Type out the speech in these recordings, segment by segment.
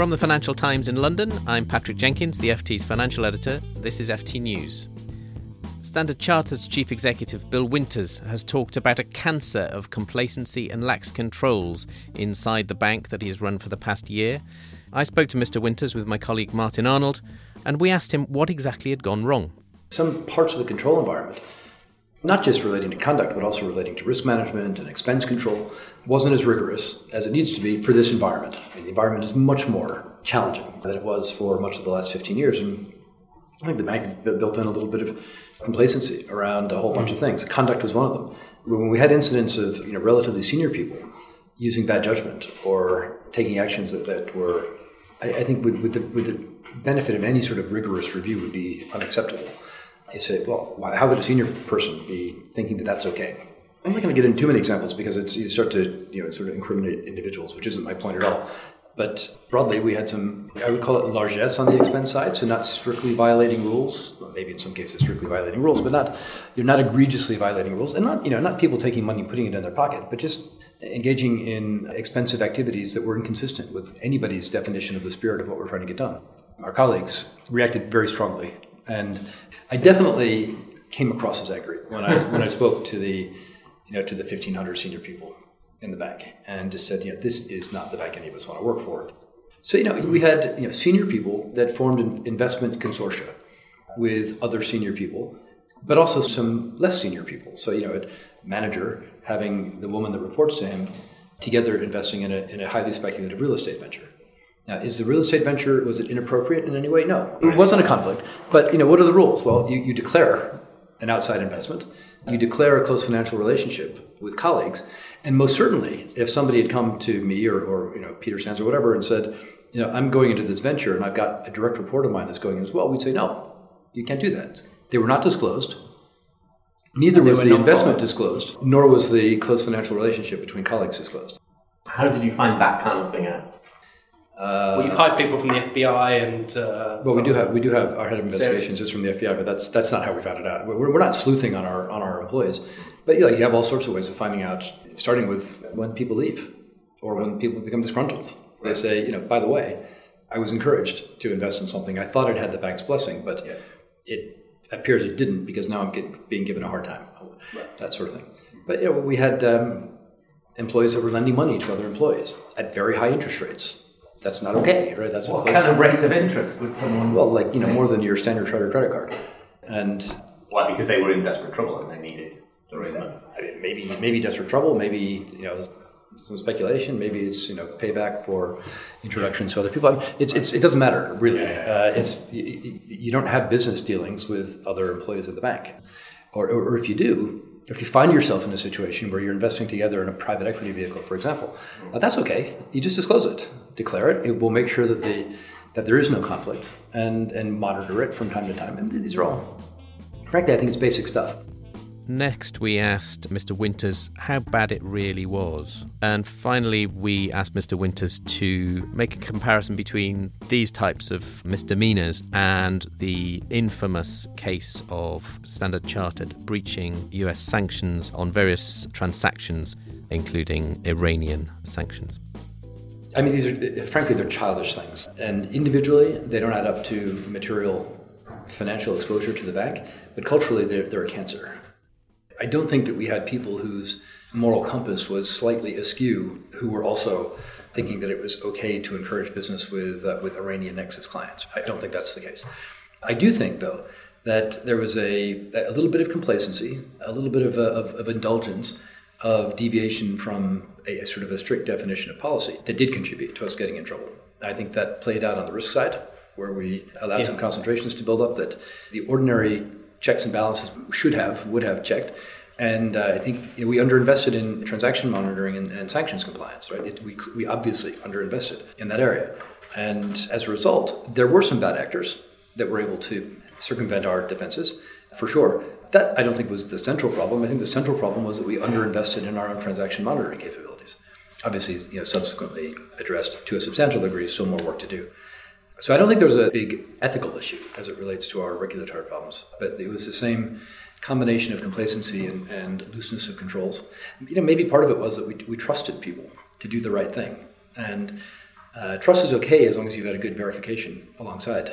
From the Financial Times in London, I'm Patrick Jenkins, the FT's financial editor. This is FT News. Standard Chartered's chief executive Bill Winters has talked about a cancer of complacency and lax controls inside the bank that he has run for the past year. I spoke to Mr. Winters with my colleague Martin Arnold, and we asked him what exactly had gone wrong. Some parts of the control environment not just relating to conduct, but also relating to risk management and expense control, wasn't as rigorous as it needs to be for this environment. I mean, the environment is much more challenging than it was for much of the last 15 years. And I think the bank built in a little bit of complacency around a whole bunch of mm. things. Conduct was one of them. When we had incidents of you know, relatively senior people using bad judgment or taking actions that, that were, I, I think, with, with, the, with the benefit of any sort of rigorous review, would be unacceptable you say, well, how would a senior person be thinking that that's okay? I'm not going to get into too many examples because it's you start to you know sort of incriminate individuals, which isn't my point at all. But broadly, we had some, I would call it largesse on the expense side, so not strictly violating rules, well, maybe in some cases strictly violating rules, but not you're not egregiously violating rules, and not you know not people taking money and putting it in their pocket, but just engaging in expensive activities that were inconsistent with anybody's definition of the spirit of what we're trying to get done. Our colleagues reacted very strongly, and I definitely came across as angry when I when I spoke to the you know to the 1500 senior people in the bank and just said, you know, this is not the bank any of us want to work for. So you know, we had you know senior people that formed an investment consortia with other senior people, but also some less senior people. So you know, a manager having the woman that reports to him together investing in a, in a highly speculative real estate venture. Now, is the real estate venture was it inappropriate in any way? No, it wasn't a conflict. But you know, what are the rules? Well, you, you declare an outside investment, you declare a close financial relationship with colleagues, and most certainly, if somebody had come to me or, or you know Peter Sands or whatever and said, you know, I'm going into this venture and I've got a direct report of mine that's going in as well, we'd say no, you can't do that. They were not disclosed. Neither was the investment disclosed, nor was the close financial relationship between colleagues disclosed. How did you find that kind of thing out? Uh, well, you've hired people from the FBI and. Uh, well, we do have we do have our head of investigations just from the FBI, but that's that's not how we found it out. We're, we're not sleuthing on our on our employees, but you, know, you have all sorts of ways of finding out. Starting with when people leave, or when people become disgruntled. They say, you know, by the way, I was encouraged to invest in something. I thought it had the bank's blessing, but yeah. it appears it didn't because now I'm getting, being given a hard time. Right. That sort of thing. But you know, we had um, employees that were lending money to other employees at very high interest rates that's not okay, right? That's what kind of rate of interest would someone? Well, like you know, more than your standard charter credit card, and why? Because they were in desperate trouble and they needed the raise money. I mean, maybe maybe desperate trouble, maybe you know some speculation, maybe it's you know payback for introductions to other people. I mean, it's, it's it doesn't matter really. Uh, it's you, you, don't have business dealings with other employees of the bank, or, or, or if you do, if you find yourself in a situation where you're investing together in a private equity vehicle, for example, uh, that's okay. You just disclose it, declare it. It will make sure that the that there is no conflict and and monitor it from time to time. And these are all, frankly, I think it's basic stuff. Next, we asked Mr. Winters how bad it really was. And finally, we asked Mr. Winters to make a comparison between these types of misdemeanors and the infamous case of Standard Chartered breaching US sanctions on various transactions, including Iranian sanctions. I mean, these are, frankly, they're childish things. And individually, they don't add up to material financial exposure to the bank, but culturally, they're, they're a cancer. I don't think that we had people whose moral compass was slightly askew who were also thinking that it was okay to encourage business with uh, with Iranian Nexus clients. I don't think that's the case. I do think, though, that there was a, a little bit of complacency, a little bit of, uh, of, of indulgence, of deviation from a, a, sort of a strict definition of policy that did contribute to us getting in trouble. I think that played out on the risk side, where we allowed yeah. some concentrations to build up that the ordinary checks and balances should have, would have checked. And uh, I think you know, we underinvested in transaction monitoring and, and sanctions compliance, right? It, we, we obviously underinvested in that area. And as a result, there were some bad actors that were able to circumvent our defenses, for sure. That I don't think was the central problem. I think the central problem was that we underinvested in our own transaction monitoring capabilities. Obviously, you know, subsequently addressed to a substantial degree, still more work to do. So I don't think there was a big ethical issue as it relates to our regulatory problems, but it was the same combination of complacency and, and looseness of controls. You know, maybe part of it was that we, we trusted people to do the right thing. And Uh, trust is okay as long as you've got a good verification alongside.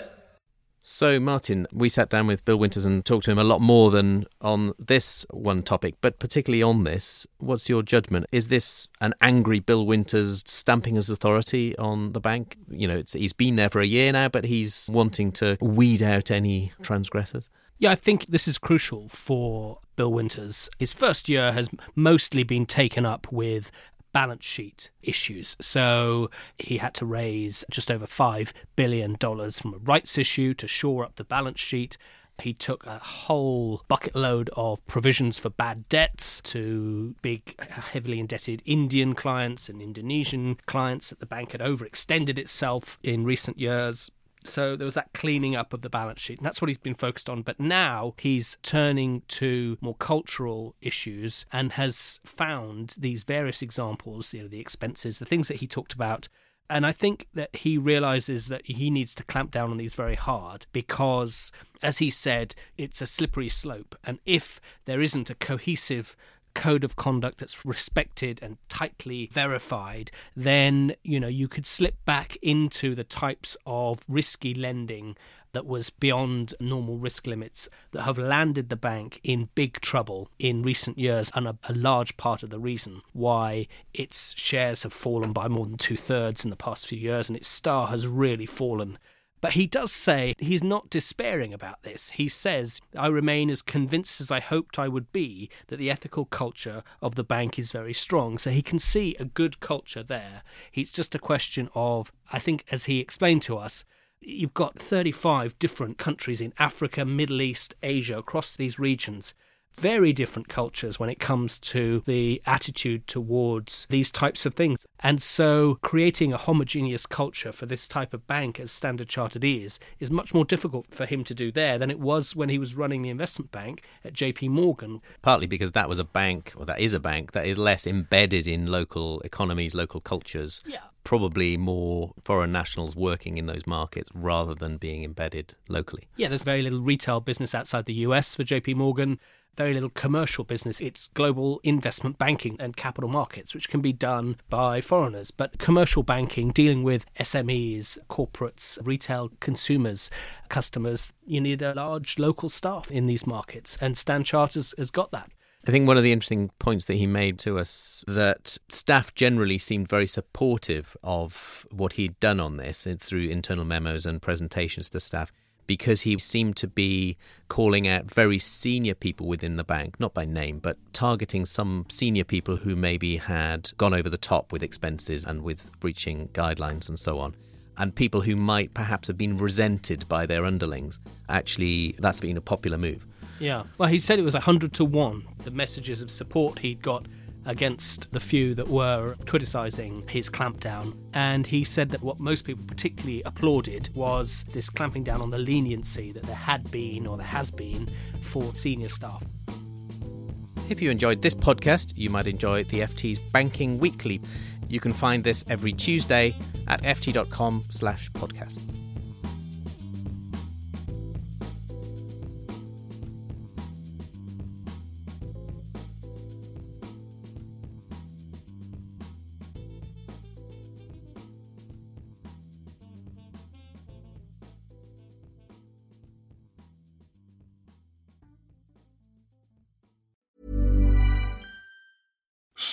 So, Martin, we sat down with Bill Winters and talked to him a lot more than on this one topic, but particularly on this. What's your judgment? Is this an angry Bill Winters stamping his authority on the bank? You know, he's been there for a year now, but he's wanting to weed out any transgressors. Yeah, I think this is crucial for Bill Winters. His first year has mostly been taken up with balance sheet issues. So he had to raise just over $5 billion from a rights issue to shore up the balance sheet. He took a whole bucket load of provisions for bad debts to big, heavily indebted Indian clients and Indonesian clients that the bank had overextended itself in recent years. So there was that cleaning up of the balance sheet, and that's what he's been focused on. But now he's turning to more cultural issues and has found these various examples, you know, the expenses, the things that he talked about. And I think that he realizes that he needs to clamp down on these very hard because, as he said, it's a slippery slope. And if there isn't a cohesive code of conduct that's respected and tightly verified, then you know you could slip back into the types of risky lending that was beyond normal risk limits that have landed the bank in big trouble in recent years, and a, a large part of the reason why its shares have fallen by more than two thirds in the past few years, and its star has really fallen but he does say he's not despairing about this. He says, I remain as convinced as I hoped I would be that the ethical culture of the bank is very strong. So he can see a good culture there. It's just a question of, I think, as he explained to us, you've got 35 different countries in Africa, Middle East, Asia, across these regions very different cultures when it comes to the attitude towards these types of things. And so creating a homogeneous culture for this type of bank as Standard Chartered is is much more difficult for him to do there than it was when he was running the investment bank at JP Morgan. Partly because that was a bank or that is a bank that is less embedded in local economies, local cultures. Yeah probably more foreign nationals working in those markets rather than being embedded locally. Yeah, there's very little retail business outside the US for JP Morgan very little commercial business. It's global investment banking and capital markets, which can be done by foreigners. But commercial banking, dealing with SMEs, corporates, retail consumers, customers, you need a large local staff in these markets. And Stan Charters has got that. I think one of the interesting points that he made to us that staff generally seemed very supportive of what he'd done on this through internal memos and presentations to staff because he seemed to be calling out very senior people within the bank, not by name, but targeting some senior people who maybe had gone over the top with expenses and with breaching guidelines and so on. And people who might perhaps have been resented by their underlings. Actually, that's been a popular move. Yeah. Well, he said it was 100 to 1, the messages of support he'd got against the few that were criticising his clampdown. And he said that what most people particularly applauded was this clamping down on the leniency that there had been or there has been for senior staff. If you enjoyed this podcast, you might enjoy the FT's Banking Weekly. You can find this every Tuesday at ft.com slash podcasts.